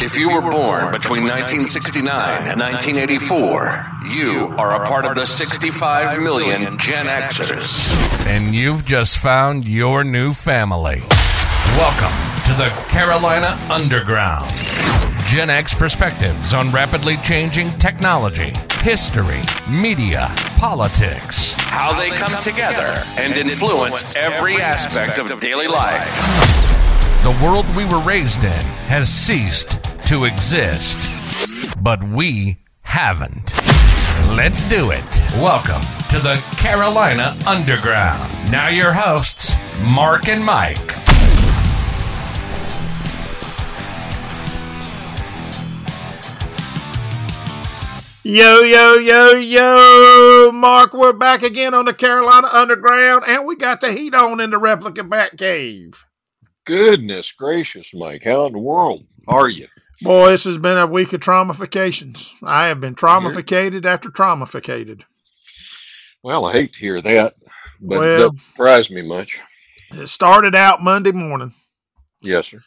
If you were born between 1969 and 1984, you are a part of the 65 million Gen Xers. And you've just found your new family. Welcome to the Carolina Underground. Gen X perspectives on rapidly changing technology, history, media, politics, how they come together and influence every aspect of daily life. The world we were raised in has ceased to exist, but we haven't. Let's do it. Welcome to the Carolina Underground. Now, your hosts, Mark and Mike. Yo, yo, yo, yo, Mark, we're back again on the Carolina Underground, and we got the heat on in the replica Bat Cave. Goodness gracious, Mike. How in the world are you? Boy, this has been a week of traumifications. I have been traumificated after traumificated. Well, I hate to hear that, but Well- it doesn't surprise me much. It started out Monday morning. Yes, sir.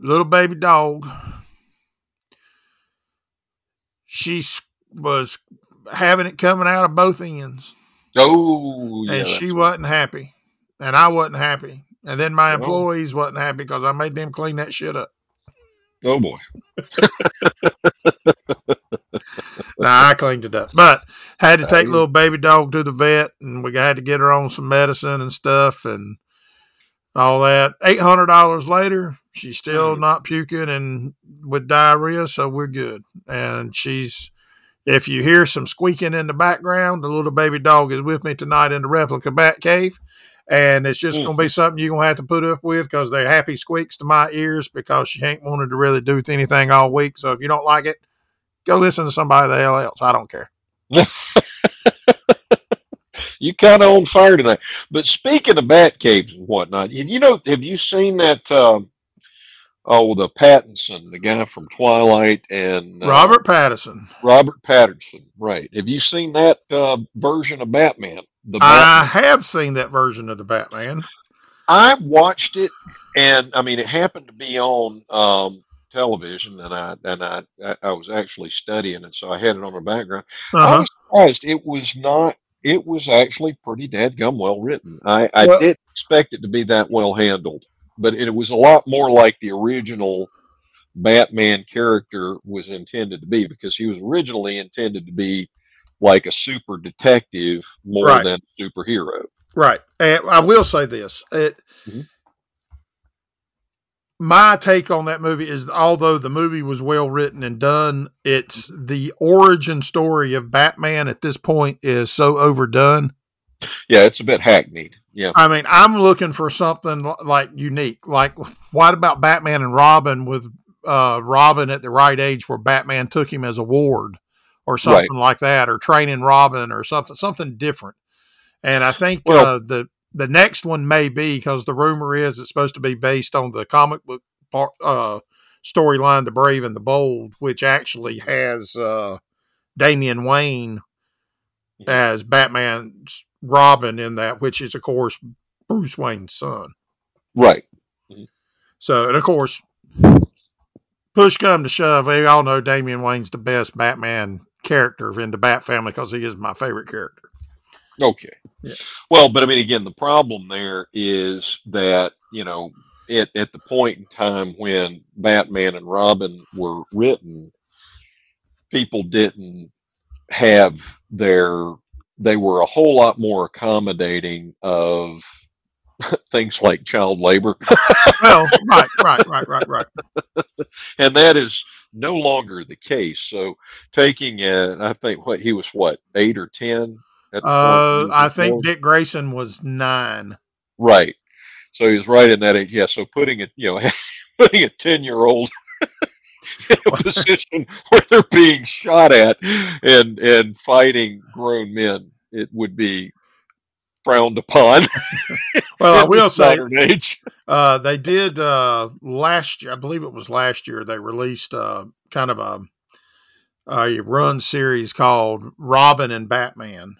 Little baby dog. She was having it coming out of both ends. Oh, yeah. and she wasn't happy, and I wasn't happy, and then my Oh. employees wasn't happy because I made them clean that shit up. Oh boy. Nah, I cleaned it up, but had to take little baby dog to the vet, and we had to get her on some medicine and stuff, and all that. Eight hundred dollars later, she's still Mhm. not puking and with diarrhea, so we're good. And she's. If you hear some squeaking in the background, the little baby dog is with me tonight in the replica bat cave. And it's just going to be something you're going to have to put up with because they're happy squeaks to my ears because she ain't wanted to really do anything all week. So if you don't like it, go listen to somebody the hell else. I don't care. You kind of on fire tonight. But speaking of bat caves and whatnot, you you know, have you seen that? Um, oh, the Pattinson, the guy from Twilight, and uh, Robert Pattinson. Robert Pattinson, right? Have you seen that uh, version of Batman? The I have seen that version of the Batman. I watched it, and I mean, it happened to be on um, television, and I and I I- I was actually studying, and so I had it on the background. I Uh-huh. was surprised it was not. It was actually pretty dadgum well written. I, I Well- didn't expect it to be that well handled, but it was a lot more like the original Batman character was intended to be because he was originally intended to be like a super detective more Right. than a superhero. Right. And I will say this. It Mhm. my take on that movie is although the movie was well written and done, it's the origin story of Batman at this point is so overdone. Yeah, it's a bit hackneyed. Yeah. I mean, I'm looking for something like unique. Like what about Batman and Robin with uh Robin at the right age where Batman took him as a ward or something like that or training Robin or something something different. And I think Well- uh, the the next one may be because the rumor is it's supposed to be based on the comic book part, uh, storyline, The Brave and the Bold, which actually has uh, Damian Wayne as Batman's Robin in that, which is of course Bruce Wayne's son. Right. So, and of course, push come to shove, we all know Damian Wayne's the best Batman character in the Bat family because he is my favorite character. Okay. Yeah. Well, but I mean, again, the problem there is that, you know, at, at the point in time when Batman and Robin were written, people didn't have their, they were a whole lot more accommodating of things like child labor. Well, right, right, right, right, right. and that is no longer the case. So taking, it, I think what he was, what, eight or 10? At the Uh, I think? Dick Grayson was nine. Right. So he was right in that age. Yeah. So putting it, you know, putting a 10 year old in a position where they're being shot at and, and fighting grown men, it would be frowned upon. Well, I will say, uh, they did uh, last year. I believe it was last year. They released uh, kind of a a run series called Robin and Batman,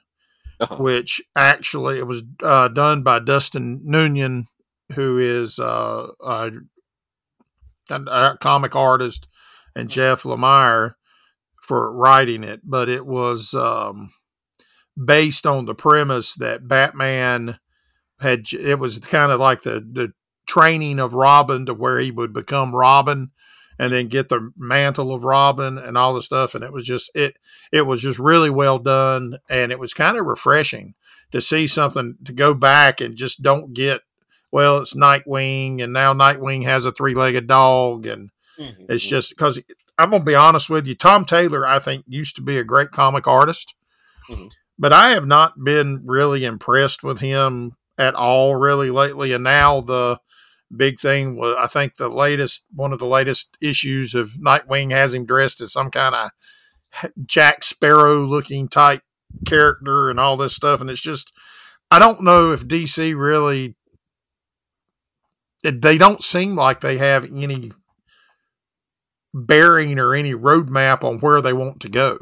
Uh-huh. which actually it was uh, done by Dustin Noonan, who is uh, uh, a comic artist, and Jeff Lemire for writing it, but it was um, based on the premise that Batman had. It was kind of like the the training of Robin to where he would become Robin and then get the mantle of Robin and all the stuff. And it was just it it was just really well done, and it was kind of refreshing to see something to go back and just don't get well. It's Nightwing, and now Nightwing has a three legged dog, and mm-hmm. it's just because I'm gonna be honest with you, Tom Taylor I think used to be a great comic artist. Mm-hmm. But I have not been really impressed with him at all, really lately. And now the big thing was I think the latest one of the latest issues of Nightwing has him dressed as some kind of Jack Sparrow looking type character and all this stuff and it's just I don't know if DC really they don't seem like they have any bearing or any roadmap on where they want to go.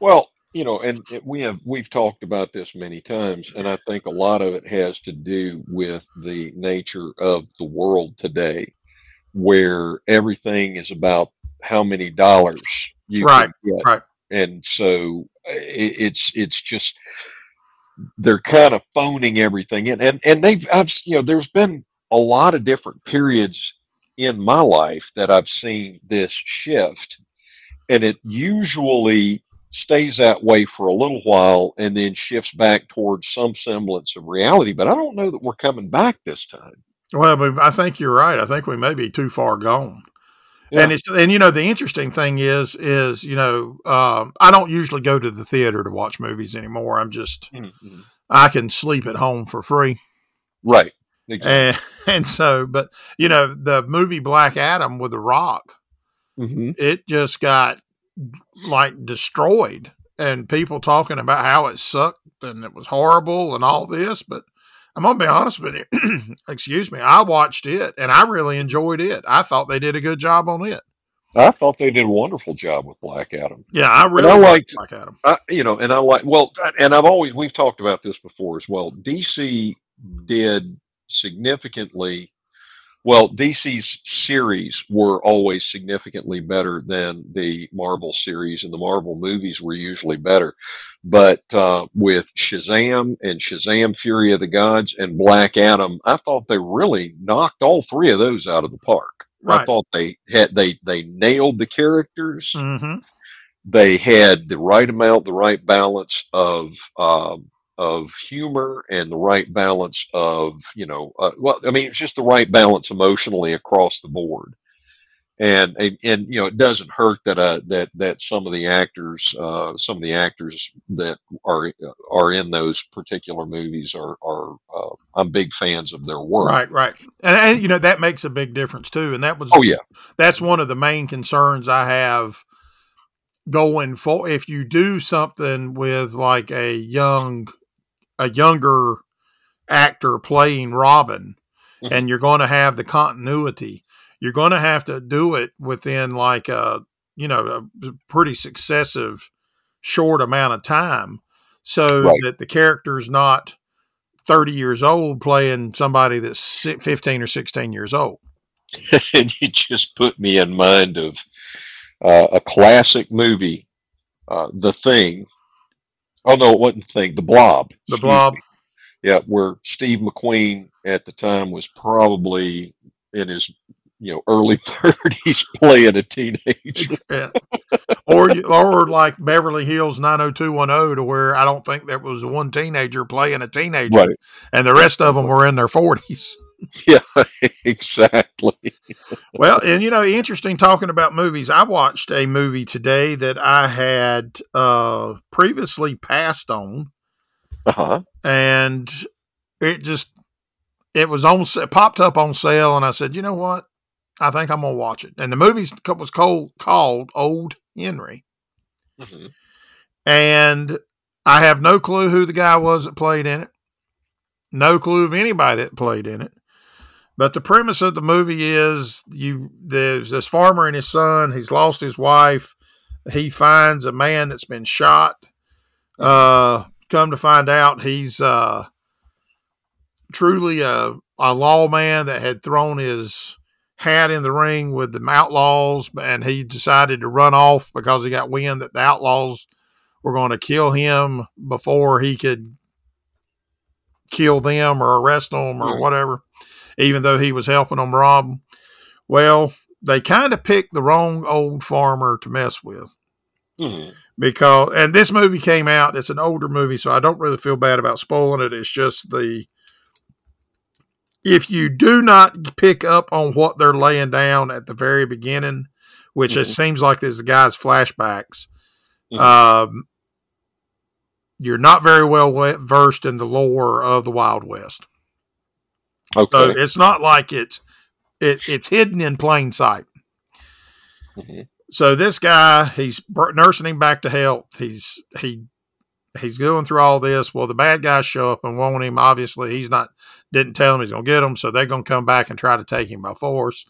Well, you know, and we have we've talked about this many times, and I think a lot of it has to do with the nature of the world today, where everything is about how many dollars you right, can get, right. and so it's it's just they're kind of phoning everything in, and and they've I've you know there's been a lot of different periods in my life that I've seen this shift, and it usually stays that way for a little while and then shifts back towards some semblance of reality. But I don't know that we're coming back this time. Well, I think you're right. I think we may be too far gone. Yeah. And it's and you know the interesting thing is is you know um, I don't usually go to the theater to watch movies anymore. I'm just mm-hmm. I can sleep at home for free. Right. Exactly. And, and so, but you know the movie Black Adam with The Rock, mm-hmm. it just got like destroyed and people talking about how it sucked and it was horrible and all this. But I'm gonna be honest with you. Excuse me. I watched it and I really enjoyed it. I thought they did a good job on it. I thought they did a wonderful job with Black Adam. Yeah, I really I liked Black Adam. I, you know, and I like well, and I've always we've talked about this before as well. DC did significantly well, DC's series were always significantly better than the Marvel series, and the Marvel movies were usually better. But uh, with Shazam and Shazam Fury of the Gods and Black Adam, I thought they really knocked all three of those out of the park. Right. I thought they had they they nailed the characters. Mm-hmm. They had the right amount, the right balance of um, of humor and the right balance of you know uh, well i mean it's just the right balance emotionally across the board. And and, and you know it doesn't hurt that uh that that some of the actors uh some of the actors that are are in those particular movies are are uh, i'm big fans of their work. Right right. And, and you know that makes a big difference too. And that was oh yeah. that's one of the main concerns i have going for if you do something with like a young a younger actor playing Robin, mm-hmm. and you're going to have the continuity. You're going to have to do it within like a you know a pretty successive short amount of time, so right. that the character's not 30 years old playing somebody that's 15 or 16 years old. and you just put me in mind of uh, a classic movie, uh, The Thing, Oh no, it wasn't the thing. The Blob. The Blob. Me. Yeah, where Steve McQueen at the time was probably in his you know early thirties playing a teenager. yeah. Or or like Beverly Hills 90210 to where I don't think there was one teenager playing a teenager, right. and the rest of them were in their forties. Yeah, exactly. well, and you know, interesting talking about movies. I watched a movie today that I had uh, previously passed on, uh-huh. and it just it was on it popped up on sale, and I said, you know what, I think I'm gonna watch it. And the movie was called called Old Henry, mm-hmm. and I have no clue who the guy was that played in it. No clue of anybody that played in it. But the premise of the movie is you there's this farmer and his son. He's lost his wife. He finds a man that's been shot. Uh, come to find out, he's uh, truly a a lawman that had thrown his hat in the ring with the outlaws, and he decided to run off because he got wind that the outlaws were going to kill him before he could kill them or arrest them or whatever, even though he was helping them rob them. Well, they kind of picked the wrong old farmer to mess with Mhm. because and this movie came out it's an older movie so i don't really feel bad about spoiling it it's just the if you do not pick up on what they're laying down at the very beginning which it Mhm. seems like there's the guy's flashbacks Mhm. um, you're not very well versed in the lore of the wild west so it's not like it's it, it's hidden in plain sight. Mhm. so this guy he's nursing him back to health. He's he he's going through all this. Well the bad guys show up and want him. Obviously he's not didn't tell him he's going to get him so they're going to come back and try to take him by force.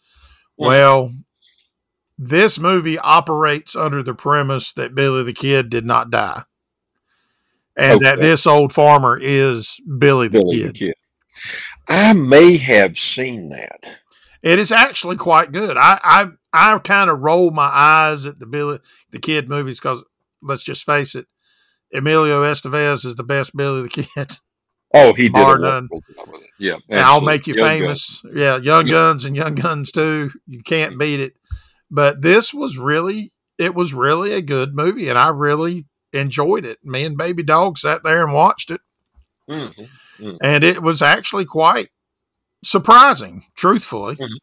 Mhm. well this movie operates under the premise that billy the kid did not die and that this old farmer is billy the Billy kid. The Kid. I may have seen that. It is actually quite good. I I, I kind of roll my eyes at the Billy the Kid movies because let's just face it, Emilio Estevez is the best Billy the Kid. Oh, he did a Bar none. wonderful job with it. Yeah, I'll make you Young famous. Yeah, Young Guns and Young Guns too. You can't beat it. But this was really it was really a good movie, and I really enjoyed it. Me and Baby Dog sat there and watched it, Gun. Mhm. and it was actually quite surprising, truthfully. Mhm.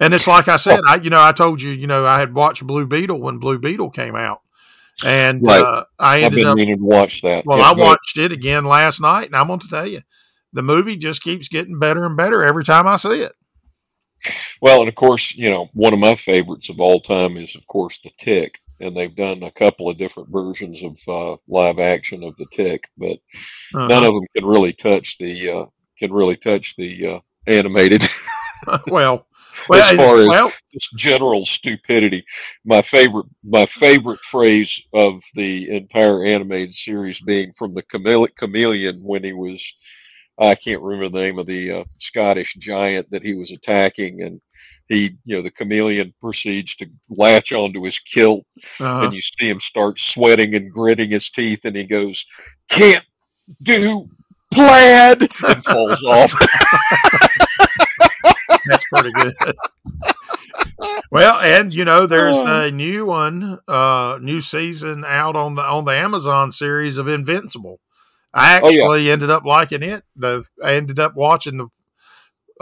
And it's like I said, I you know I told you you know I had watched Blue Beetle when Blue Beetle came out, and Right. uh, I I've ended been up meaning to watch that. well I watched it again last night, and I'm going to tell you, the movie just keeps getting better and better every time I see it. Well, and of course, you know, one of my favorites of all time is, of course, The Tick, and they've done a couple of different versions of uh, live action of The Tick, but Uh-huh. none of them can really touch the uh, can really touch the uh, animated. well, well, As far as- well, Just general stupidity. My favorite, my favorite phrase of the entire animated series being from the chamele- chameleon when he was, I can't remember the name of the uh, Scottish giant that he was attacking, and he, you know, the chameleon proceeds to latch onto his kilt, uh-huh. and you see him start sweating and gritting his teeth, and he goes, "Can't do plaid," and falls off. That's pretty good. well, and you know, there's a new one, uh, new season out on the on the Amazon series of Invincible. I Oh, yeah. actually ended up liking it. The I ended up watching the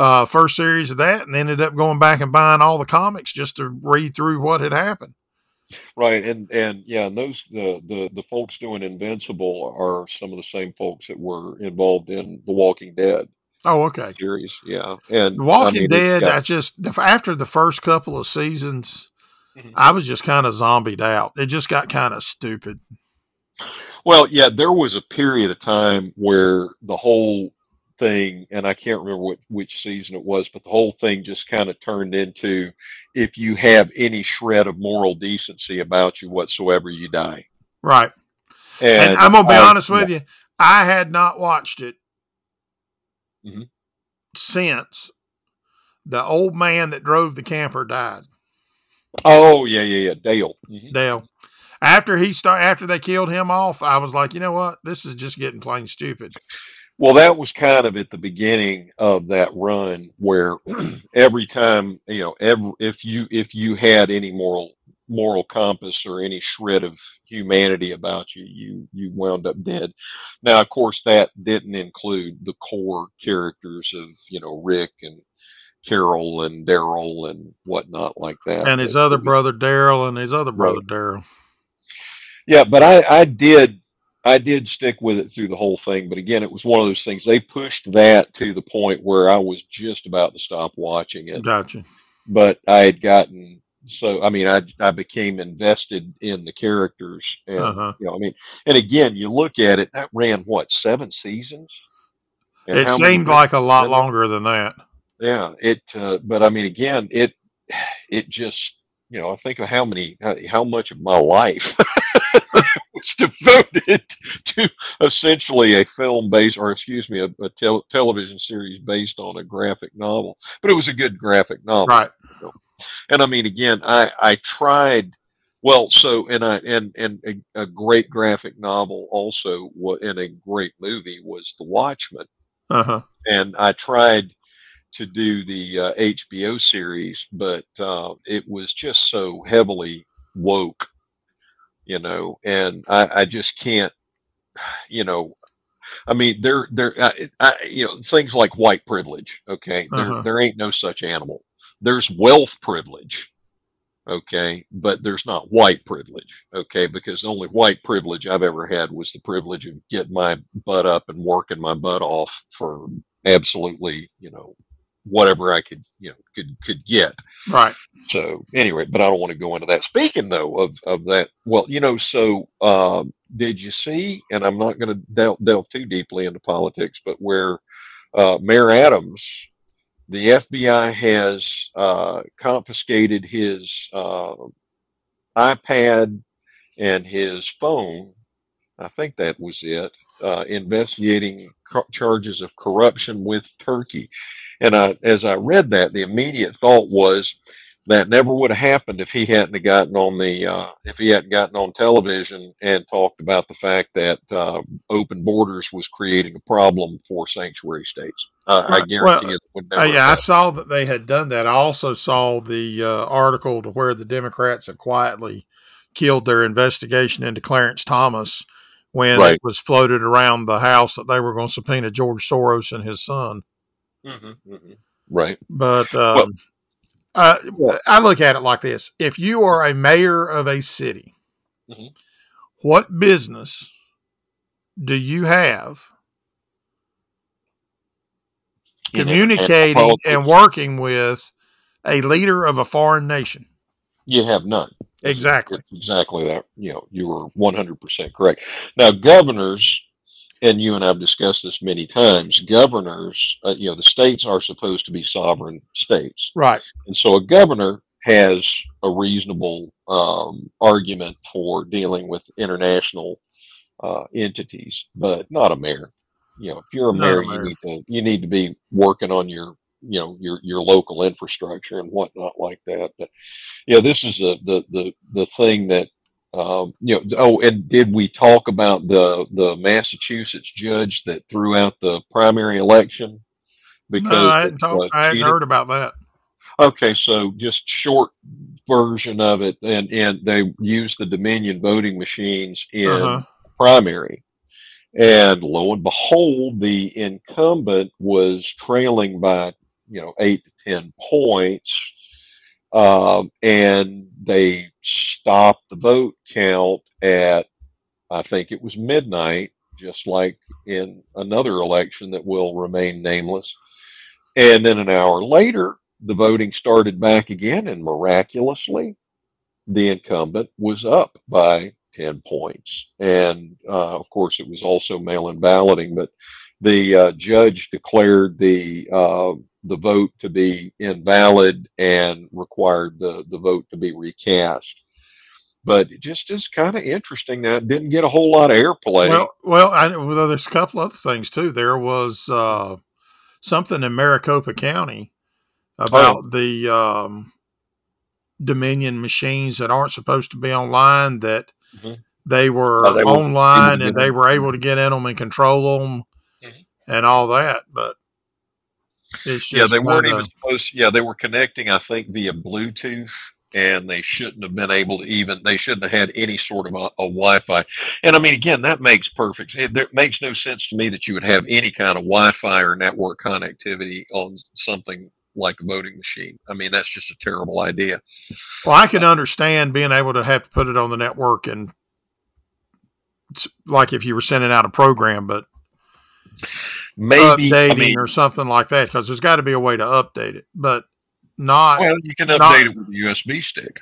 uh, first series of that, and ended up going back and buying all the comics just to read through what had happened. Right, and and yeah, and those the the the folks doing Invincible are some of the same folks that were involved in The Walking Dead Oh, okay. series. Yeah, and The Walking I mean, Dead. got- I just after the first couple of seasons, Mhm. I was just kind of zombied out. It just got kind of stupid. well, yeah, there was a period of time where the whole thing, and I can't remember what which season it was, but the whole thing just kind of turned into if you have any shred of moral decency about you whatsoever, you die. Right. And, And, I'm gonna be I- honest with you, I had not watched it Mhm. since the old man that drove the camper died. Oh yeah, yeah, yeah, Dale. Mhm. Dale. After he start after they killed him off, I was like, you know what? This is just getting plain stupid. Well, that was kind of at the beginning of that run where every time, you know, every, if you if you had any moral moral compass or any shred of humanity about you, you you wound up dead. Now, of course, that didn't include the core characters of you know Rick and Carol and Daryl and whatnot like that. And his But- other brother Daryl and his other brother. Daryl. Yeah, but I, I did I did stick with it through the whole thing. But again, it was one of those things. They pushed that to the point where I was just about to stop watching it. Gotcha. But I had gotten so I mean I I became invested in the characters and Uh-huh. you know I mean and again you look at it that ran what seven seasons. And It seemed like a lot Seven? longer than that. yeah, it. Uh, but I mean, again, it it just you know I think of how many how, how much of my life was devoted to essentially a film based, or excuse me, a, a tel- television series based on a graphic novel. But it was a good graphic novel, right? And I mean, again, I I tried. Well, so and I and and a, a great graphic novel also, and a great movie was The Watchmen. Uh-huh. And I tried to do the uh, HBO series, but uh, it was just so heavily woke, you know, and I, I just can't, you know, I mean, there, there, I, I, you know, things like white privilege. Okay, there, Uh-huh. there ain't no such animal. There's wealth privilege. Okay, but there's not white privilege. Okay, because the only white privilege I've ever had was the privilege of getting my butt up and working my butt off for absolutely, you know, whatever I could, you know, could could get. Right. So anyway, but I don't want to go into that. Speaking though of, of that, well, you know, so um, did you see? And I'm not going to delve, delve too deeply into politics, but where uh, Mayor Adams, the FBI has uh, confiscated his uh, iPad and his phone. I think that was it. Uh, investigating co- charges of corruption with Turkey. And I, as I read that, the immediate thought was that never would have happened if he hadn't have gotten on the uh, if he hadn't gotten on television and talked about the fact that uh, open borders was creating a problem for sanctuary states. Uh, I guarantee Well, it would Uh, never. yeah, I saw that they had done that. I also saw the uh, article to where the Democrats have quietly killed their investigation into Clarence Thomas when Right. it was floated around the House that they were going to subpoena George Soros and his son. happened. Mhm, mhm. Right. But um, uh, I look at it like this: if you are a mayor of a city, Mhm. what business do you have communicating and working with a leader of a foreign nation? you have none. Exactly. It's exactly that. You know, you were 100% correct. Now, governors, and you and I've discussed this many times, governors, uh, you know, the states are supposed to be sovereign states. Right. And so a governor has a reasonable um, argument for dealing with international uh, entities, but not a mayor. You know, if you're a Not a mayor, mayor. you need to you need to be working on your you know your your local infrastructure and whatnot like that. But yeah, this is a, the the the thing that um, you know. Oh, and did we talk about the the Massachusetts judge that threw out the primary election because no, I hadn't, talked, uh, I hadn't heard about that. Okay, so just short version of it, and and they used the Dominion voting machines in Uh-huh. primary, and lo and behold, the incumbent was trailing by you know eight to ten points, um, and they stopped the vote count at I think it was midnight, just like in another election that will remain nameless, and then an hour later the voting started back again, and miraculously, the incumbent was up by 10 points. And uh, of course, it was also mail in balloting, but the uh, judge declared the uh, the vote to be invalid and required the, the vote to be recast. But it just is kind of interesting that it didn't get a whole lot of airplay. Well, well, I, well, there's a couple other things too. There was uh, something in Maricopa County about the um, Dominion machines that aren't supposed to be online that Mhm. they were Oh, they online and they were able to get in them and control them Mhm. and all that. But yeah, they weren't kinda- even supposed. Yeah, they were connecting, I think, via Bluetooth, and they shouldn't have been able to even. They shouldn't have had any sort of a, a Wi-Fi. And I mean, again, that makes perfect. It, there makes no sense to me that you would have any kind of Wi-Fi or network connectivity on something like a voting machine. I mean, that's just a terrible idea. Well, I can understand being able to have to put it on the network and it's like if you were sending out a program, but Maybe updating I mean, or something like that, because there's got to be a way to update it, but not. well, you can update not- it with a USB stick.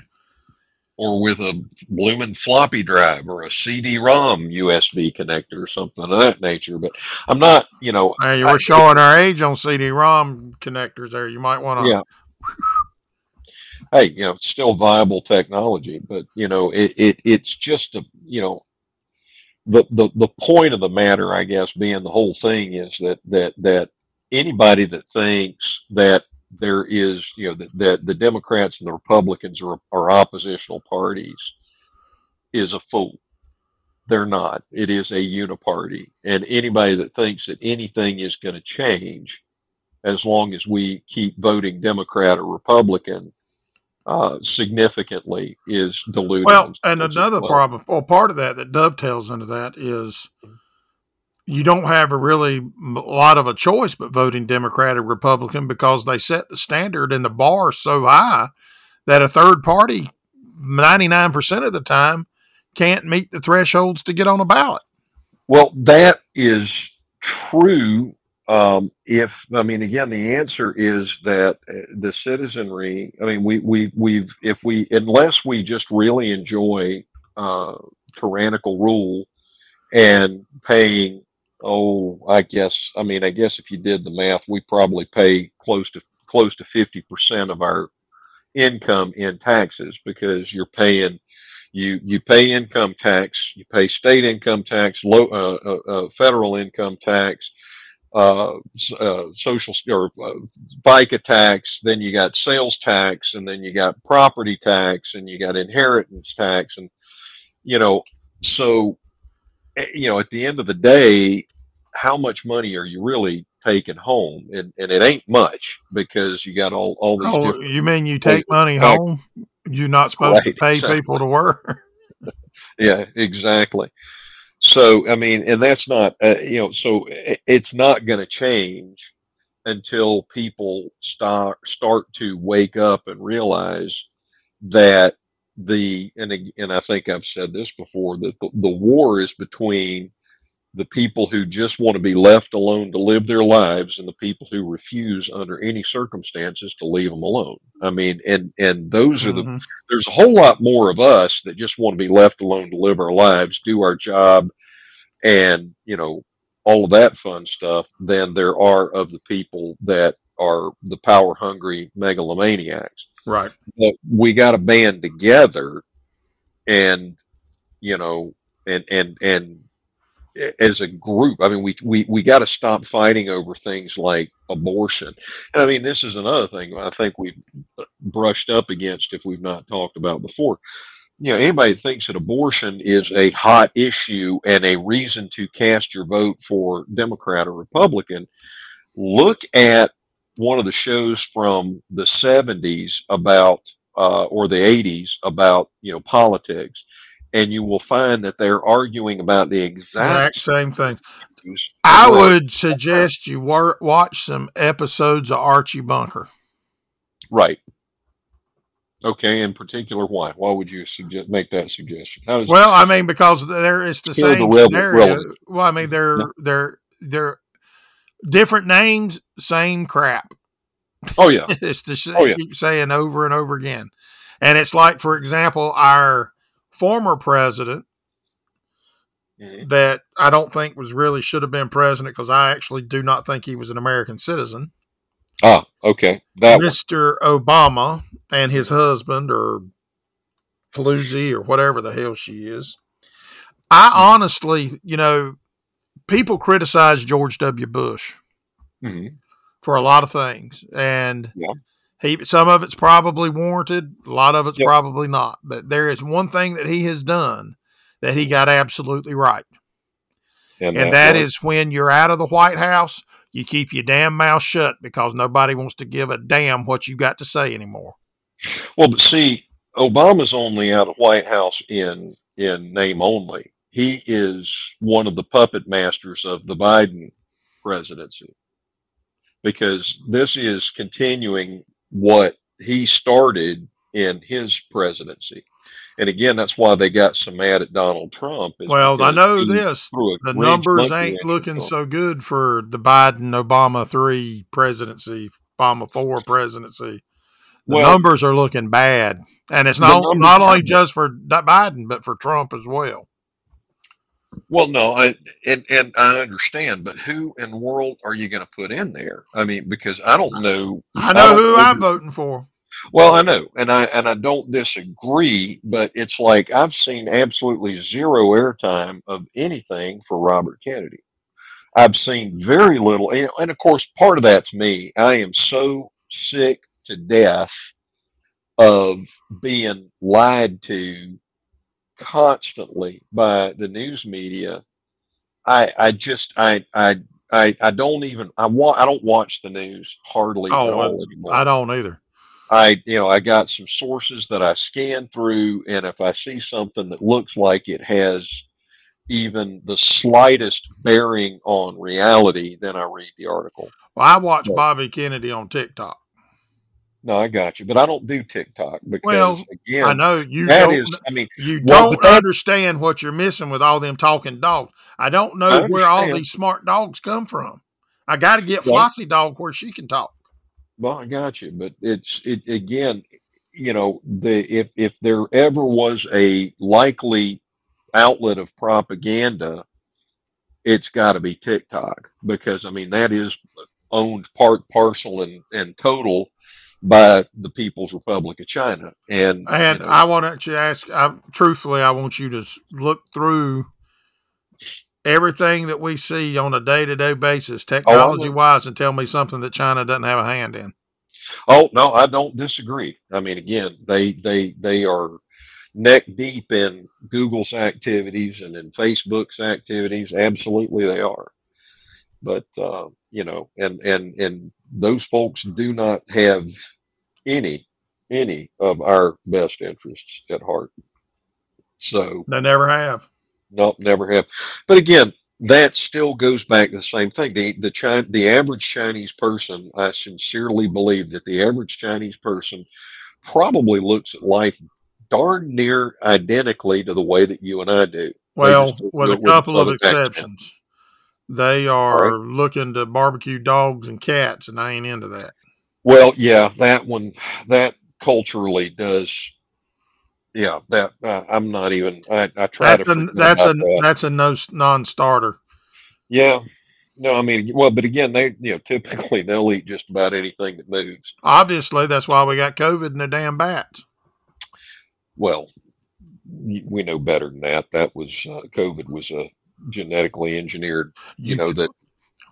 Or with a blooming floppy drive or a CD-ROM USB connector or something of that nature, but I'm not, you know, Hey, I- we're showing our age on CD-ROM connectors there. You might want to. yeah. Hey, you know, it's still viable technology, but you know, it, it it's just a you know, the, the the point of the matter, I guess, being the whole thing is that that that anybody that thinks that there is, you know, that, that the Democrats and the Republicans are, are oppositional parties is a fool. They're not. It is a uniparty. And anybody that thinks that anything is going to change as long as we keep voting Democrat or Republican uh, significantly is diluted. Well, and another well. problem, well, part of that that dovetails into that is you don't have a really a lot of a choice but voting Democrat or Republican because they set the standard and the bar so high that a third party, 99% of the time, can't meet the thresholds to get on a ballot. Well, that is true um, if I mean, again, the answer is that uh, the citizenry. I mean, we we we've if we unless we just really enjoy uh, tyrannical rule and paying. Oh, I guess. I mean, I guess if you did the math, we probably pay close to close to fifty percent of our income in taxes because you're paying you you pay income tax, you pay state income tax, low uh, uh, uh federal income tax, uh, uh, social or uh, FICA tax, then you got sales tax, and then you got property tax, and you got inheritance tax, and you know, so eh, you know, at the end of the day, how much money are you really taking home? And and it ain't much because you got all all these. Oh, you mean you take money home? You're not supposed right, to pay exactly. people to work. yeah, exactly. So, I mean, and that's not, uh, you know, so it's not going to change until people start start to wake up and realize that the and and I think I've said this before that the, the war is between the people who just want to be left alone to live their lives and the people who refuse under any circumstances to leave them alone. I mean, and and those are mm-hmm. the there's a whole lot more of us that just want to be left alone to live our lives, do our job, and you know all of that fun stuff than there are of the people that are the power hungry megalomaniacs. Right. But we got to band together and you know and and and as a group. I mean, we we we got to stop fighting over things like abortion. And I mean, this is another thing I think we've brushed up against if we've not talked about before. You know, anybody thinks that abortion is a hot issue and a reason to cast your vote for Democrat or Republican, look at one of the shows from the 70s about uh, or the 80s about you know politics and you will find that they're arguing about the exact, exact same thing. I would suggest you watch some episodes of Archie Bunker. Right. Okay. In particular, why? Why would you suggest make that suggestion? Well, I mean, because there is the same the scenario. Well, I mean, they're they're they're different names, same crap. Oh yeah, it's the oh, same. Oh, yeah. keep saying over and over again, and it's like, for example, our former president mm-hmm. that I don't think was really should have been president because I actually do not think he was an American citizen. Ah, okay. That Mr. One. Obama and his husband or Pelosi or whatever the hell she is. I mm-hmm. honestly, you know, people criticize George W. Bush mm-hmm. for a lot of things, and yeah. He some of it's probably warranted, a lot of it's yep. probably not. But there is one thing that he has done that he got absolutely right. And, and that is when you're out of the White House, you keep your damn mouth shut because nobody wants to give a damn what you got to say anymore. Well, but see, Obama's only out of White House in in name only. He is one of the puppet masters of the Biden presidency because this is continuing what he started in his presidency. And again, that's why they got so mad at Donald Trump. Well, I know this. The numbers ain't looking so good for the Biden Obama three presidency, Obama four presidency. The well, numbers are looking bad. And it's not, not only just for Biden, but for Trump as well. Well, no, I and and I understand, but who in the world are you going to put in there? I mean, because I don't know. I know who I'm voting for. Well, I know, and I and I don't disagree, but it's like I've seen absolutely zero airtime of anything for Robert Kennedy. I've seen very little, and, and of course, part of that's me. I am so sick to death of being lied to constantly by the news media. I I just I I I, I don't even I want I don't watch the news hardly at Oh, all anymore. I don't either. I, you know, I got some sources that I scan through, and if I see something that looks like it has even the slightest bearing on reality, then I read the article. Well, I watch. Bobby Kennedy on TikTok. No, I got you, but I don't do TikTok because Well, again, I know you that don't. is, I mean, you well, don't that- understand what you're missing with all them talking dogs. I don't know I where all these smart dogs come from. I got to get Well- Flossie dog where she can talk. Well, I got you, but it's it again. You know, the if if there ever was a likely outlet of propaganda, it's got to be TikTok because I mean that is owned part, parcel, and and total by the People's Republic of China. And And you know, I want to ask, I, truthfully, I want you to look through everything that we see on a day to day basis, Oh, technology wise, and tell me something that China doesn't have a hand in. oh no, I don't disagree. I mean, again, they they they are neck deep in Google's activities and in Facebook's activities. Absolutely, they are. But uh, you know, and and and those folks do not have any any of our best interests at heart. So They never have. Nope, never have. But again, that still goes back to the same thing. The the China, the average Chinese person, I sincerely believe that the average Chinese person probably looks at life darn near identically to the way that you and I do. Well, with a it with a couple of exceptions. They are looking to barbecue dogs and cats, and I ain't into that. Well, yeah, that one, that culturally does. Yeah, that uh, I'm not even. I, I try That's to. a that's a that. that's a no non-starter. Yeah, no, I mean, well, but again, they you know typically they'll eat just about anything that moves. Obviously, that's why we got COVID and the damn bats. Well, we know better than that. That was uh, COVID was a genetically engineered. You know that.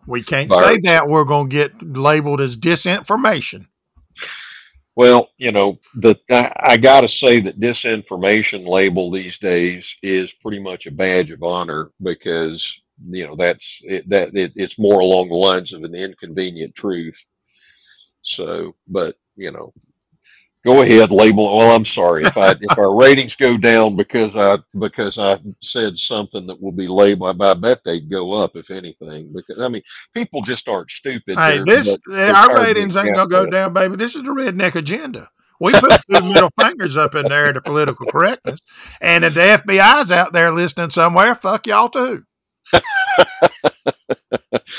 we can't virus. say that. We're going to get labeled as disinformation. Well, you know the I, I got to say that disinformation label these days is pretty much a badge of honor because you know that's it, that it, it's more along the lines of an inconvenient truth. So, but you know, go ahead, label. Well, I'm sorry if I if our ratings go down because I because I said something that will be labeled. I bet they'd go up if anything. Because I mean, people just aren't stupid. Hey, this our ratings ain't gonna go down, baby. This is the redneck agenda. We put two middle fingers up in there to political correctness, and if the FBI's out there listening somewhere, fuck y'all too.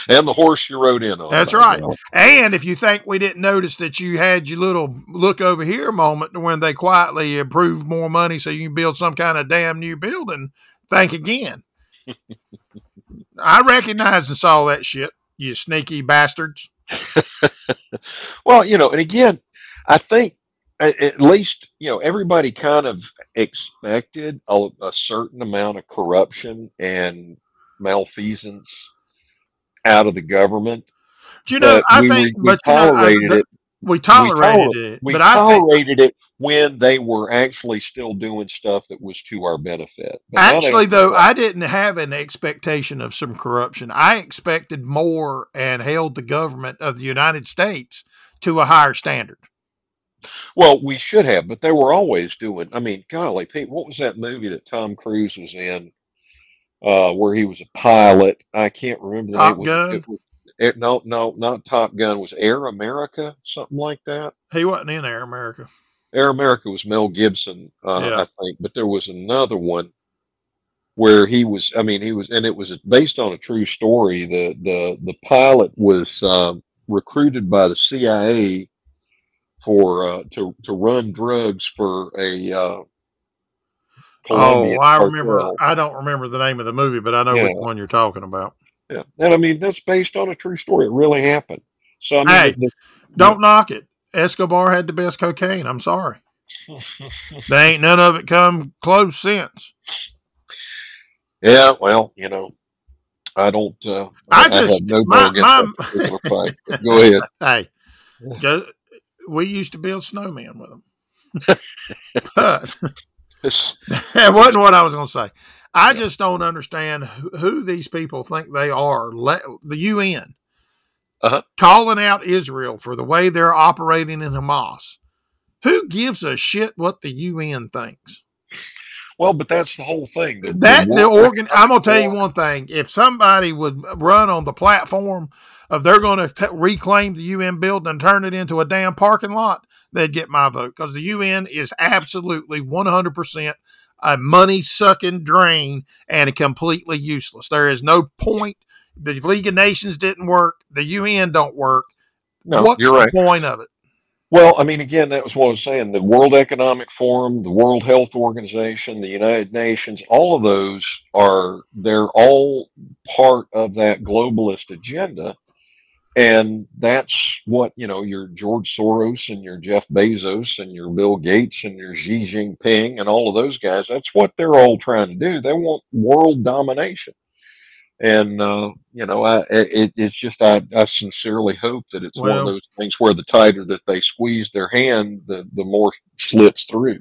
and the horse you rode in on. That's right. And if you think we didn't notice that you had your little look over here moment to when they quietly approved more money so you can build some kind of damn new building, think again. I recognize and saw that shit, you sneaky bastards. Well, you know, and again, I think at least you know everybody kind of expected a, a certain amount of corruption and malfeasance out of the government. Do you know? but I we, think, we, we you know, I- tolerated the- it. we tolerated toler- it, We but I think tolerated it when they were actually still doing stuff that was to our benefit. But Actually, though, I didn't have an expectation of some corruption. I expected more and held the government of the United States to a higher standard. Well, we should have, but they were always doing. I mean, golly, Pete, what was that movie that Tom Cruise was in, uh, where he was a pilot? I can't remember the Top name. It was- Gun? It was, it, no, no, not Top Gun. It was Air America, something like that. He wasn't in Air America. Air America was Mel Gibson, uh, Yeah. I think, but there was another one where he was. I mean, he was, and it was based on a true story. The the the pilot was um, recruited by the CIA for uh, to to run drugs for a Colombian oh, I remember. I don't remember the name of the movie, but I know which one you're talking about. Yeah, and I mean that's based on a true story. It really happened. So I mean, Hey, the, Don't knock it. Escobar had the best cocaine. I'm sorry. they ain't none of it come close since. Yeah, well, you know, I don't. Uh, I, I just no my, my. Go ahead. Hey, we used to build snowmen with them. but that wasn't what I was going to say. I yeah. just don't understand who, who, these people think they are. Le- the UN uh-huh. calling out Israel for the way they're operating in Hamas. Who gives a shit what the UN thinks? Well, but that's the whole thing. The, that the, the organ. I'm gonna tell you one thing. If somebody would run on the platform of they're going to reclaim the UN building and turn it into a damn parking lot, they'd get my vote because the UN is absolutely 100 percent a money sucking drain and completely useless. There is no point. The League of Nations didn't work. The UN don't work. No, What's you're right. the point of it? Well, I mean, again, that was what I was saying. The World Economic Forum, the World Health Organization, the United Nations, all of those are, they're all part of that globalist agenda. And that's what, you know, your George Soros and your Jeff Bezos and your Bill Gates and your Xi Jinping and all of those guys, that's what they're all trying to do. They want world domination and uh, you know, I, it, it's just I, I sincerely hope that it's well, one of those things where the tighter that they squeeze their hand, the the more slips through.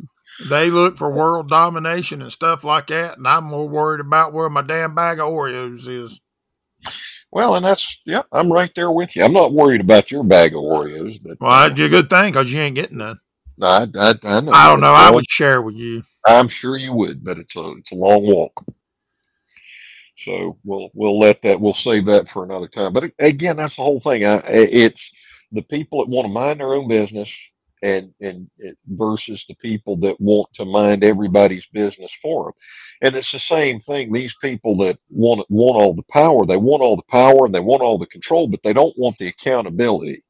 They look for world domination and stuff like that, and I'm more worried about where my damn bag of Oreos is. Well, and that's yeah, I'm right there with you. I'm not worried about your bag of Oreos, but well, that'd be a good thing because you ain't getting none. I, I, I, know. I don't know. I would share with you. I'm sure you would, but it's a it's a long walk. So we'll we'll let that we'll save that for another time. But again, that's the whole thing. I, it's the people that want to mind their own business and and it, versus the people that want to mind everybody's business for them. And it's the same thing. These people that want want all the power, they want all the power and they want all the control, but they don't want the accountability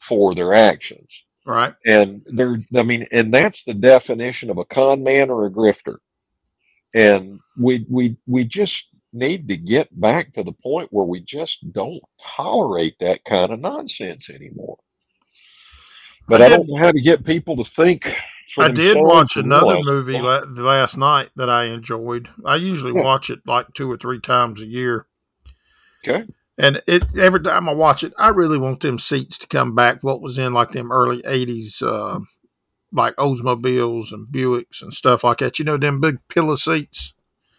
for their actions. Right. And they're I mean, and that's the definition of a con man or a grifter. And we we we just need to get back to the point where we just don't tolerate that kind of nonsense anymore. But I, I don't know how to get people to think. I did watch another movie la- last night that I enjoyed. I usually yeah. watch it like two or three times a year. Okay. And it every time I watch it, I really want them seats to come back. What was in like them early '80s, uh, like Oldsmobiles and Buicks and stuff like that. You know, them big pillow seats.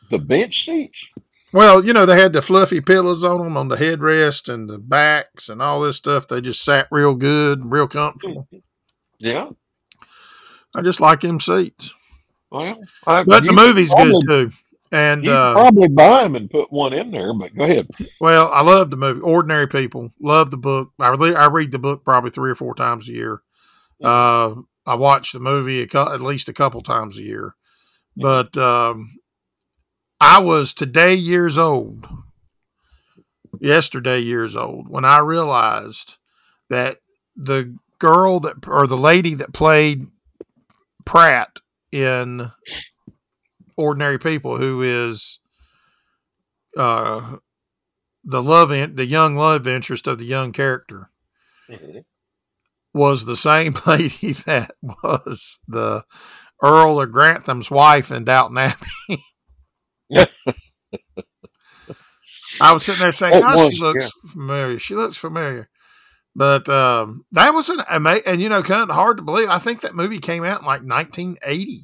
The bench seats. Well, you know, they had the fluffy pillows on them on the headrest and the backs and all this stuff. They just sat real good, real comfortable. Yeah. I just like them seats. Well, I, but the movie's probably, good too. And you uh, probably buy them and put one in there, but go ahead. Well, I love the movie. Ordinary People. Love the book. I, re- I read the book probably three or four times a year. Uh, I watch the movie at least a couple times a year. But um, I was today years old, yesterday years old, when I realized that the girl that, or the lady that played Pratt in Ordinary People, who is uh, the love, in, the young love interest of the young character, mm-hmm. was the same lady that was the Earl of Grantham's wife in Downton Abbey. I was sitting there saying, oh, was, she looks yeah. familiar. She looks familiar. But um, that was an amazing, and you know, kind of hard to believe. I think that movie came out in like 1980.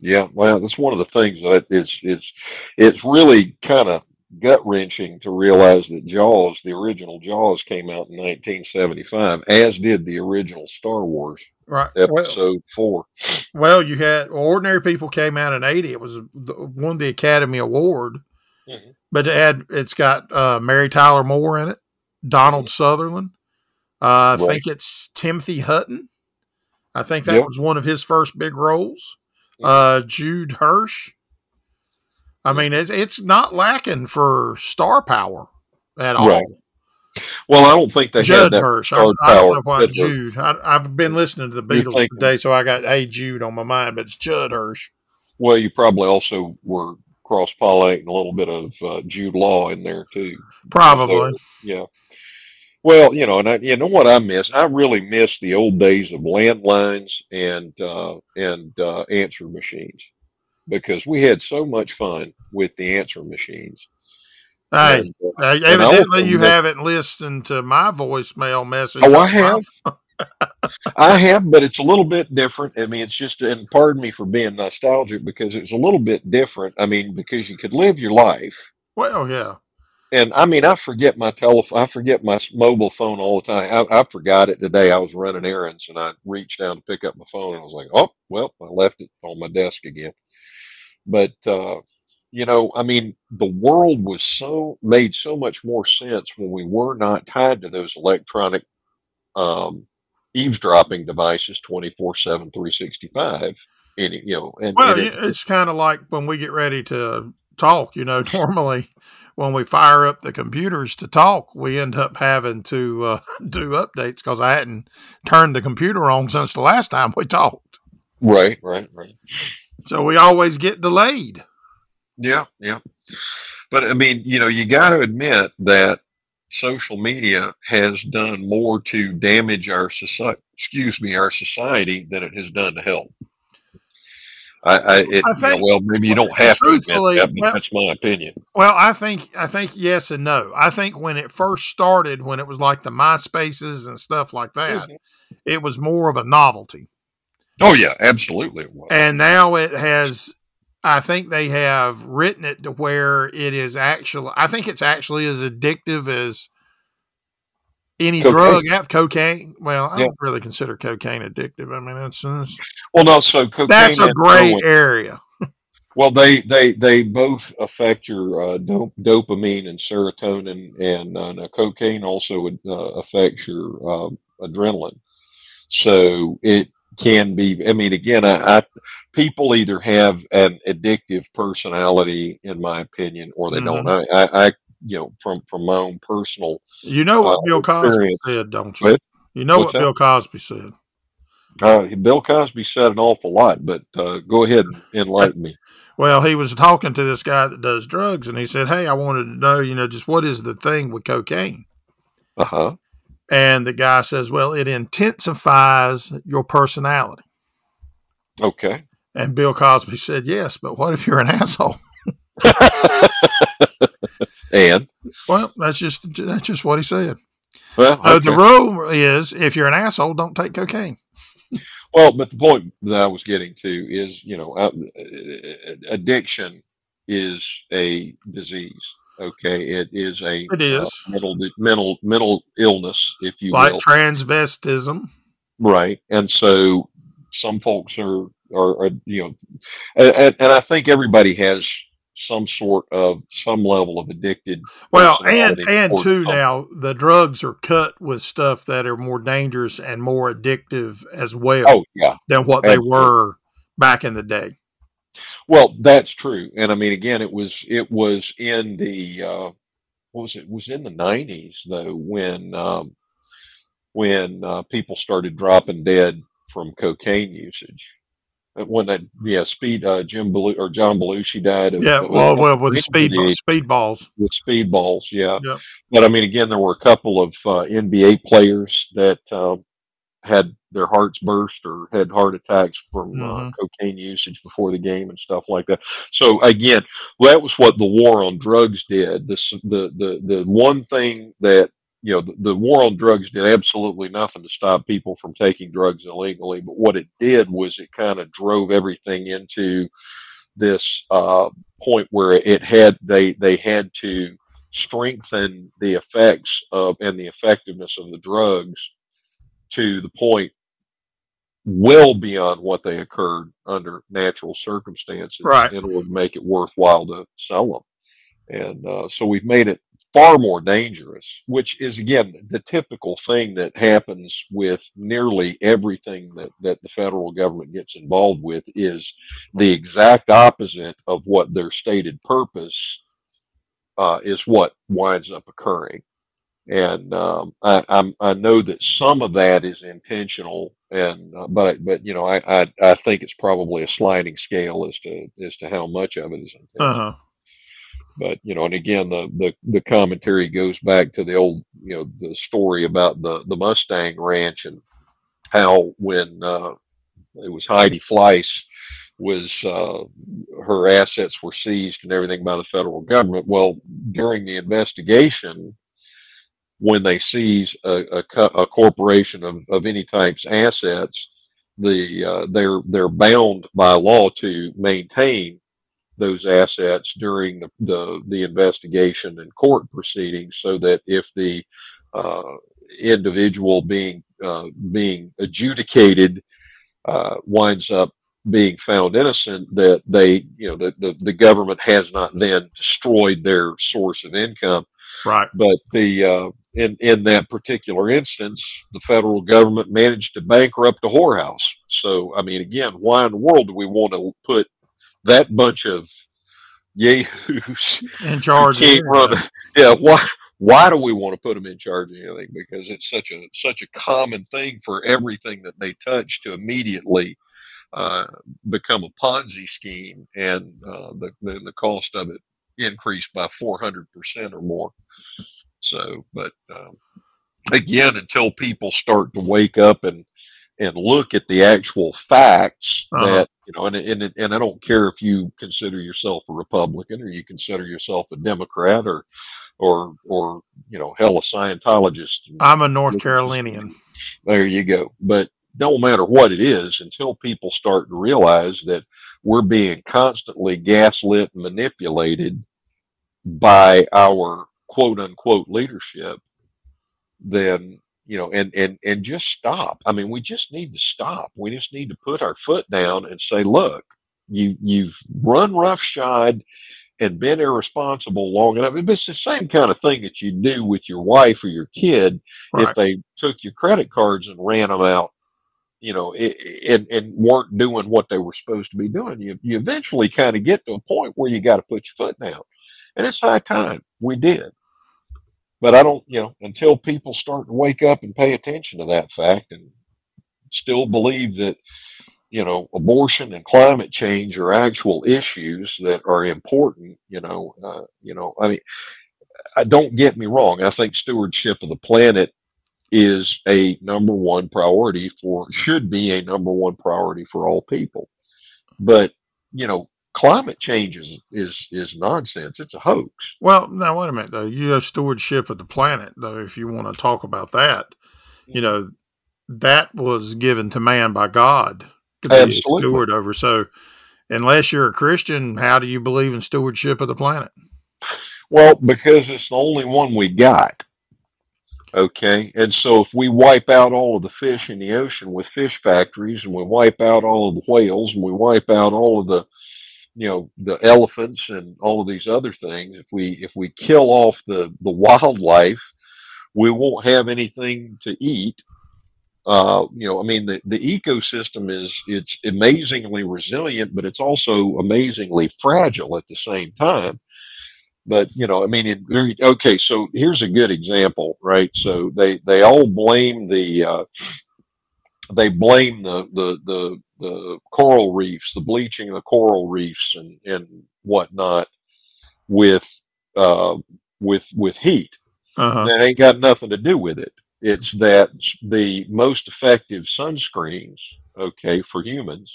Yeah, well, that's one of the things that is is it's really kind of gut wrenching to realize that Jaws, the original Jaws, came out in 1975, as did the original Star Wars. Right. Episode well, four. Well, you had Ordinary People came out in 80. It was won the Academy Award, mm-hmm. but it had, it's got uh, Mary Tyler Moore in it, Donald mm-hmm. Sutherland. Uh, I right. think it's Timothy Hutton. I think that yep. was one of his first big roles. Mm-hmm. Uh, Jude Hirsch. I mean, it's it's not lacking for star power at all. Right. Well, I don't think they Judd had that Hirsch. I, I don't know why Jude. I, have been listening to the Beatles today, so I got Hey Jude on my mind, but it's Judd Hirsch. Well, you probably also were cross pollinating a little bit of uh, Jude Law in there too. Probably, so, yeah. Well, you know, and I, you know what I miss? I really miss the old days of landlines and uh, and uh, answer machines because we had so much fun with the answer machines. Hey, And, uh, uh, evidently you haven't listened to my voicemail message. Oh, I have. I have, but it's a little bit different. I mean, it's just, and pardon me for being nostalgic because it's a little bit different. I mean, because you could live your life. Well, yeah. And I mean, I forget my telephone, I forget my mobile phone all the time. I, I forgot it today. I was running errands and I reached down to pick up my phone and I was like, oh, well, I left it on my desk again. But, uh, you know, I mean, the world was so, made so much more sense when we were not tied to those electronic um, eavesdropping devices 24 7 365 any you know and, Well, and it, it's kind of like when we get ready to talk, you know, normally when we fire up the computers to talk, we end up having to uh, do updates because I hadn't turned the computer on since the last time we talked. right right right So we always get delayed. yeah yeah but i mean you know you got to admit that social media has done more to damage our society excuse me our society than it has done to help I, I, it, I you know, think- well, maybe you don't have to admit Truthfully, that, well- that's my opinion. Well, I think I think yes and no. I think when it first started, when it was like the MySpaces and stuff like that, mm-hmm. it was more of a novelty. Oh yeah, absolutely. It was. And now it has I think they have written it to where it is actually I think it's actually as addictive as any Cocaine. drug out cocaine. Well, I Yeah. don't really consider cocaine addictive. I mean, it's, it's well, no, so cocaine. that's a gray heroin- area. Well, they they they both affect your uh, dop- dopamine and serotonin, and uh, cocaine also uh, affects your uh, adrenaline. So it can be. I mean, again, I, I people either have an addictive personality, in my opinion, or they don't. I, I, you know, from from my own personal. You know what Uh, Bill Cosby said, don't you? What? You know what that? Bill Cosby said. Uh, Bill Cosby said an awful lot, but uh, go ahead and enlighten me. Well, he was talking to this guy that does drugs, and he said, "Hey, I wanted to know, you know, just what is the thing with cocaine?" Uh huh. And the guy says, "Well, it intensifies your personality." Okay. And Bill Cosby said, "Yes, but what if you're an asshole?" and Well, that's just that's just what he said. well, So the rule is, if you're an asshole, don't take cocaine. Well, but the point that I was getting to is, you know, uh, addiction is a disease. Okay, it is a It is. uh, mental mental mental illness, if you Like will, transvestism. right? And so some folks are are, are you know, and, and I think everybody has some sort of some level of addicted. Well, and and too something. now the drugs are cut with stuff that are more dangerous and more addictive as well Oh yeah, than what they were back in the day. Well, that's true, and I mean, again, it was it was in the uh, what was it? It was in the nineties though when um, when uh, people started dropping dead from cocaine usage. Uh, When that yeah, speed uh, Jim Belu- or John Belushi died of Yeah, well, well, with speed speedballs. with speedballs, yeah. Yeah. But I mean, again, there were a couple of uh, NBA players that um, had their hearts burst or had heart attacks from uh, Mhm. cocaine usage before the game and stuff like that. So again, that was what the war on drugs did. This the the the one thing that you know the, the war on drugs did absolutely nothing to stop people from taking drugs illegally. But what it did was it kind of drove everything into this uh, point where it had they they had to strengthen the effects of and the effectiveness of the drugs to the point well beyond what they occurred under natural circumstances Right. in order to make it worthwhile to sell them. And uh, so we've made it far more dangerous, which is again the typical thing that happens with nearly everything that, that the federal government gets involved with is the exact opposite of what their stated purpose uh, is what winds up occurring. And um, I, I'm, I know that some of that is intentional, and uh, but but you know I, I I think it's probably a sliding scale as to as to how much of it is intentional. Uh huh. but you know, and again, the the the commentary goes back to the old, you know, the story about the the Mustang Ranch and how when uh, it was Heidi Fleiss was uh, her assets were seized and everything by the federal government. Well, during the investigation, when they seize a, a, a corporation of, of any type's assets, the uh, they're they're bound by law to maintain those assets during the, the, the investigation and court proceedings so that if the uh, individual being uh, being adjudicated uh, winds up being found innocent that they you know the, the, the government has not then destroyed their source of income right. But the uh, in in that particular instance the federal government managed to bankrupt a whorehouse. So i mean again why in the world do we want to put that bunch of yahoos in charge yeah why why do we want to put them in charge of anything? Because it's such a such a common thing for everything that they touch to immediately uh, become a Ponzi scheme, and uh, the, the, the cost of it increased by 400 percent or more. So, but um, again, until people start to wake up and and look at the actual facts uh-huh. that you know, and, and and I don't care if you consider yourself a Republican or you consider yourself a Democrat or or or you know, hell, a Scientologist. I'm a North Carolinian. There you go. But no matter what it is, until people start to realize that we're being constantly gaslit and manipulated by our quote unquote leadership, then you know, and and and just stop. I mean, we just need to stop. We just need to put our foot down and say, look, you you've run roughshod and been irresponsible long enough. It's the same kind of thing that you do with your wife or your kid right. if they took your credit cards and ran them out you know, and, and weren't doing what they were supposed to be doing. You, you eventually kind of get to a point where you got to put your foot down. And it's high time we did. But I don't, you know, until people start to wake up and pay attention to that fact and still believe that, you know, abortion and climate change are actual issues that are important, you know, uh, you know, I mean, I don't get me wrong. I think stewardship of the planet is a number one priority for should be a number one priority for all people. But you know, climate change is is, is nonsense. It's a hoax. Well, now wait a minute though. You have stewardship of the planet though. If you want to talk about that, you mm-hmm. know, that was given to man by God to be Absolutely. a steward over. So, unless you're a Christian, how do you believe in stewardship of the planet? Well, because it's the only one we got. Okay. And so if we wipe out all of the fish in the ocean with fish factories and we wipe out all of the whales and we wipe out all of the you know the elephants and all of these other things if we if we kill off the the wildlife we won't have anything to eat uh, you know i mean the, the ecosystem is it's amazingly resilient but it's also amazingly fragile at the same time but you know, I mean, it, okay. So here's a good example, right? So they they all blame the uh, they blame the, the the the coral reefs, the bleaching of the coral reefs, and and whatnot with uh, with with heat. Uh-huh. That ain't got nothing to do with it. It's that the most effective sunscreens, okay, for humans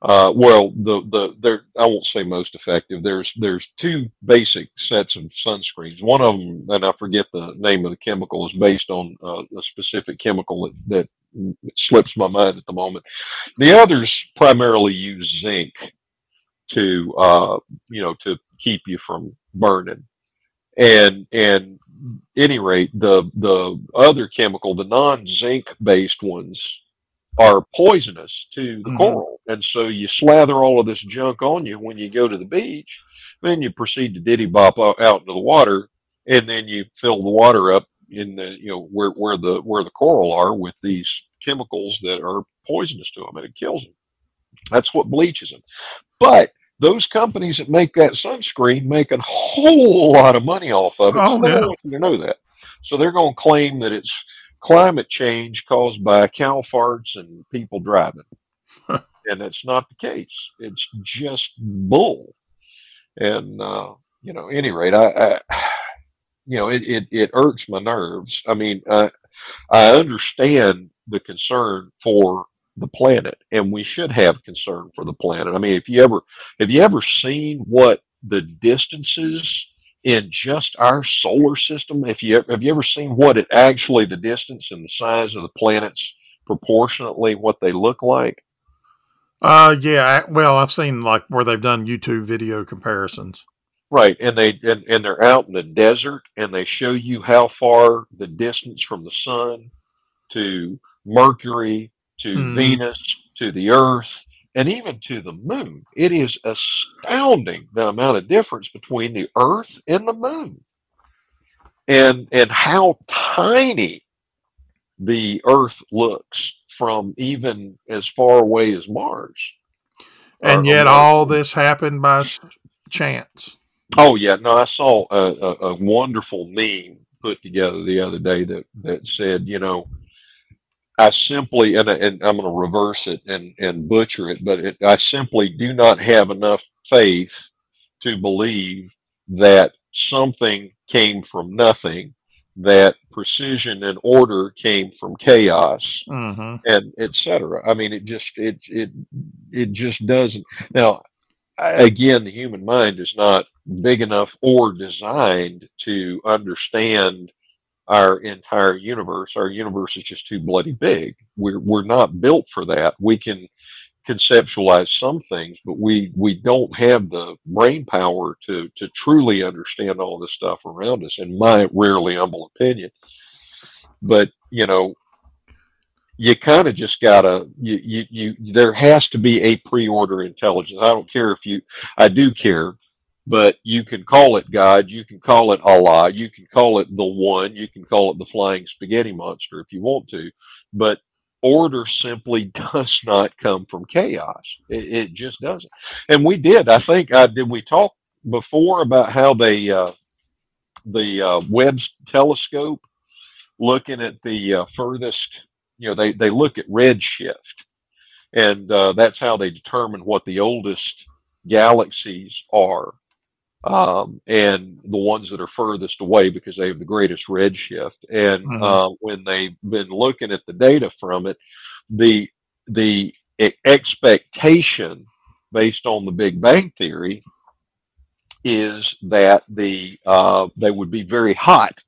uh, well, the the there I won't say most effective. There's there's two basic sets of sunscreens. One of them, and I forget the name of the chemical, is based on uh, a specific chemical that, that slips my mind at the moment. The others primarily use zinc to uh, you know to keep you from burning, and and any rate, the the other chemical, the non zinc based ones are poisonous to the mm-hmm. coral. And so you slather all of this junk on you when you go to the beach, then you proceed to diddy bop out into the water, and then you fill the water up in the you know where where the where the coral are with these chemicals that are poisonous to them and it kills them. That's what bleaches them. But those companies that make that sunscreen make a whole lot of money off of it. Oh, so they yeah. don't want you to know that. So they're going to claim that it's climate change caused by cow farts and people driving. and that's not the case. It's just bull. And, uh, you know, any rate, I, I you know, it, it, it irks my nerves. I mean, I, I understand the concern for the planet, and we should have concern for the planet. I mean, if you ever have you ever seen what the distances in just our solar system? If you have you ever seen what it actually the distance and the size of the planets proportionately what they look like? Uh, yeah. Well, I've seen like where they've done YouTube video comparisons. Right, and they and, and they're out in the desert, and they show you how far the distance from the sun to Mercury to mm. Venus to the Earth and even to the moon. It is astounding the amount of difference between the Earth and the moon, and and how tiny the Earth looks from even as far away as Mars. And yet, all this happened by chance. Oh yeah, no, I saw a, a, a, wonderful meme put together the other day that that said, you know, I simply and, and I'm going to reverse it and and butcher it, but it, I simply do not have enough faith to believe that something came from nothing, that precision and order came from chaos, mm-hmm. and etc. I mean, it just it it it just doesn't. Now, again, the human mind is not big enough or designed to understand our entire universe. Our universe is just too bloody big. We're we're not built for that. We can conceptualize some things, but we we don't have the brain power to to truly understand all this stuff around us. In my rarely humble opinion, but you know, you kind of just gotta you, you you there has to be a pre-order intelligence. I don't care if you I do care, but you can call it God, you can call it Allah, you can call it the one, you can call it the flying spaghetti monster if you want to, but order simply does not come from chaos. It, it just doesn't. And we did. I think uh, did we talk before about how they uh, the uh, Webb's telescope looking at the uh, furthest you know, they, they look at redshift, and uh, that's how they determine what the oldest galaxies are, um, and the ones that are furthest away because they have the greatest redshift. And mm-hmm. uh, when they've been looking at the data from it, the the expectation based on the Big Bang theory is that the uh, they would be very hot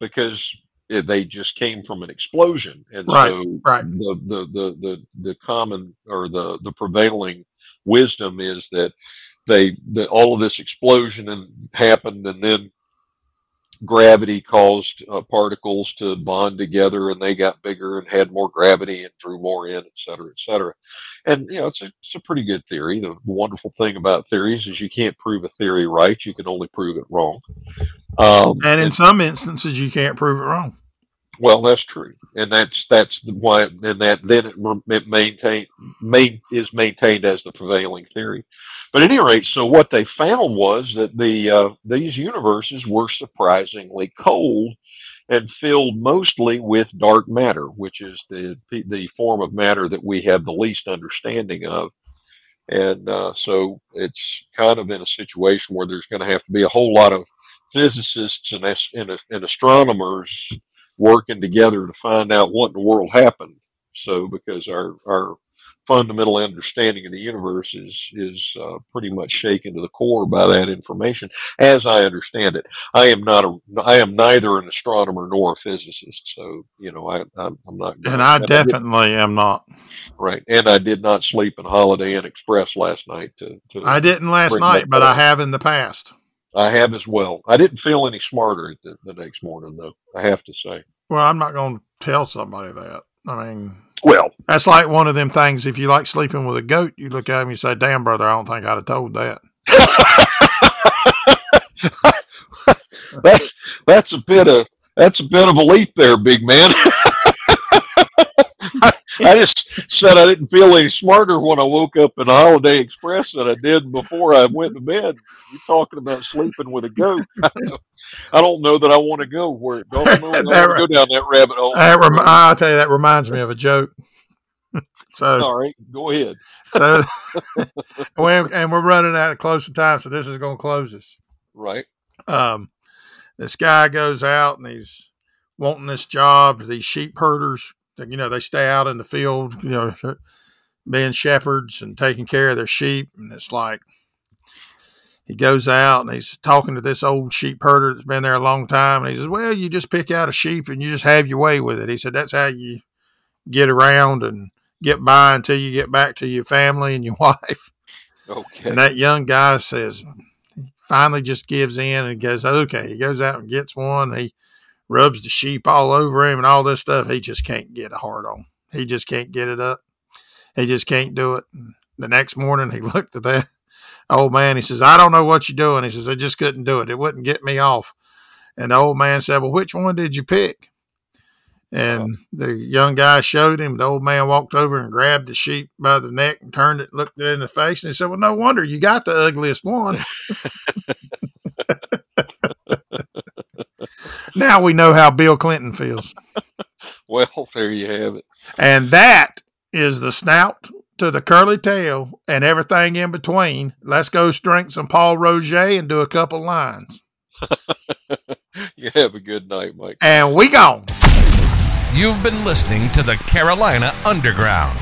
because they just came from an explosion, and right, so right. The, the the the the common or the the prevailing wisdom is that they that all of this explosion and happened, and then gravity caused uh, particles to bond together and they got bigger and had more gravity and drew more in, et cetera, et cetera. And, you know, it's a, it's a pretty good theory. The wonderful thing about theories is you can't prove a theory right. You can only prove it wrong. Um, and in and, some instances, you can't prove it wrong. Well, that's true, and that's that's the why, and that then it, it maintain main is maintained as the prevailing theory. But at any rate, so what they found was that the uh, these universes were surprisingly cold and filled mostly with dark matter, which is the the form of matter that we have the least understanding of. And uh, so it's kind of in a situation where there's going to have to be a whole lot of physicists and, and, and astronomers working together to find out what in the world happened. So, because our, our fundamental understanding of the universe is is uh, pretty much shaken to the core by that information, as I understand it. I am not a I am neither an astronomer nor a physicist, so you know I I'm, I'm not. and I definitely I am not. Right, and I did not sleep in Holiday Inn Express last night. To, to I didn't last night, but I have in the past. I have as well. I didn't feel any smarter the, the next morning, though. I have to say. Well, I'm not going to tell somebody that. I mean, well, that's like one of them things. If you like sleeping with a goat, you look at him and you say, "Damn, brother, I don't think I'd have told that." that that's a bit of that's a bit of a leap there, big man. I just said I didn't feel any smarter when I woke up in a Holiday Express than I did before I went to bed. You're talking about sleeping with a goat. I don't know that I want to go where. Don't know that, go down that rabbit hole. That rem- I'll tell you that reminds me of a joke. so All right, go ahead. so we- and we're running out of close time, so this is going to close us. Right. Um, this guy goes out and he's wanting this job. These sheep herders, you know, they stay out in the field, you know, being shepherds and taking care of their sheep. And it's like he goes out and he's talking to this old sheep herder that's been there a long time. And he says, Well, you just pick out a sheep and you just have your way with it. He said, That's how you get around and get by until you get back to your family and your wife. Okay. And that young guy says, he finally just gives in and goes, okay. He goes out and gets one. He rubs the sheep all over him and all this stuff. He just can't get a hard on. He just can't get it up. He just can't do it. And the next morning, he looked at that old man. He says, I don't know what you're doing. He says, I just couldn't do it. It wouldn't get me off. And the old man said, Well, which one did you pick? And the young guy showed him. The old man walked over and grabbed the sheep by the neck and turned it, looked it in the face, and he said, Well, no wonder you got the ugliest one. now we know how Bill Clinton feels. Well, there you have it. And that is the snout to the curly tail and everything in between. Let's go drink some Pol Roger and do a couple lines. You have a good night, Mike. And we gone. You've been listening to the Carolina Underground.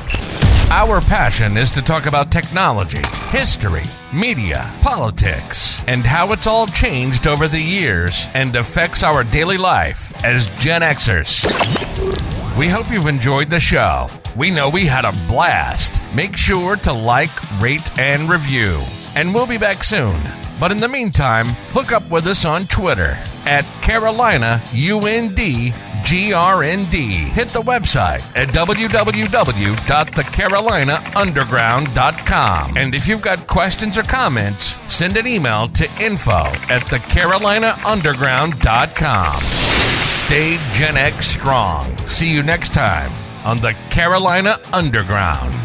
Our passion is to talk about technology, history, media, politics, and how it's all changed over the years and affects our daily life as Gen Xers. We hope you've enjoyed the show. We know we had a blast. Make sure to like, rate, and review. And we'll be back soon. But in the meantime, hook up with us on Twitter at Carolina UND GRND. Hit the website at www.thecarolinaunderground.com. And if you've got questions or comments, send an email to info at thecarolinaunderground.com. Stay Gen X strong. See you next time on the Carolina Underground.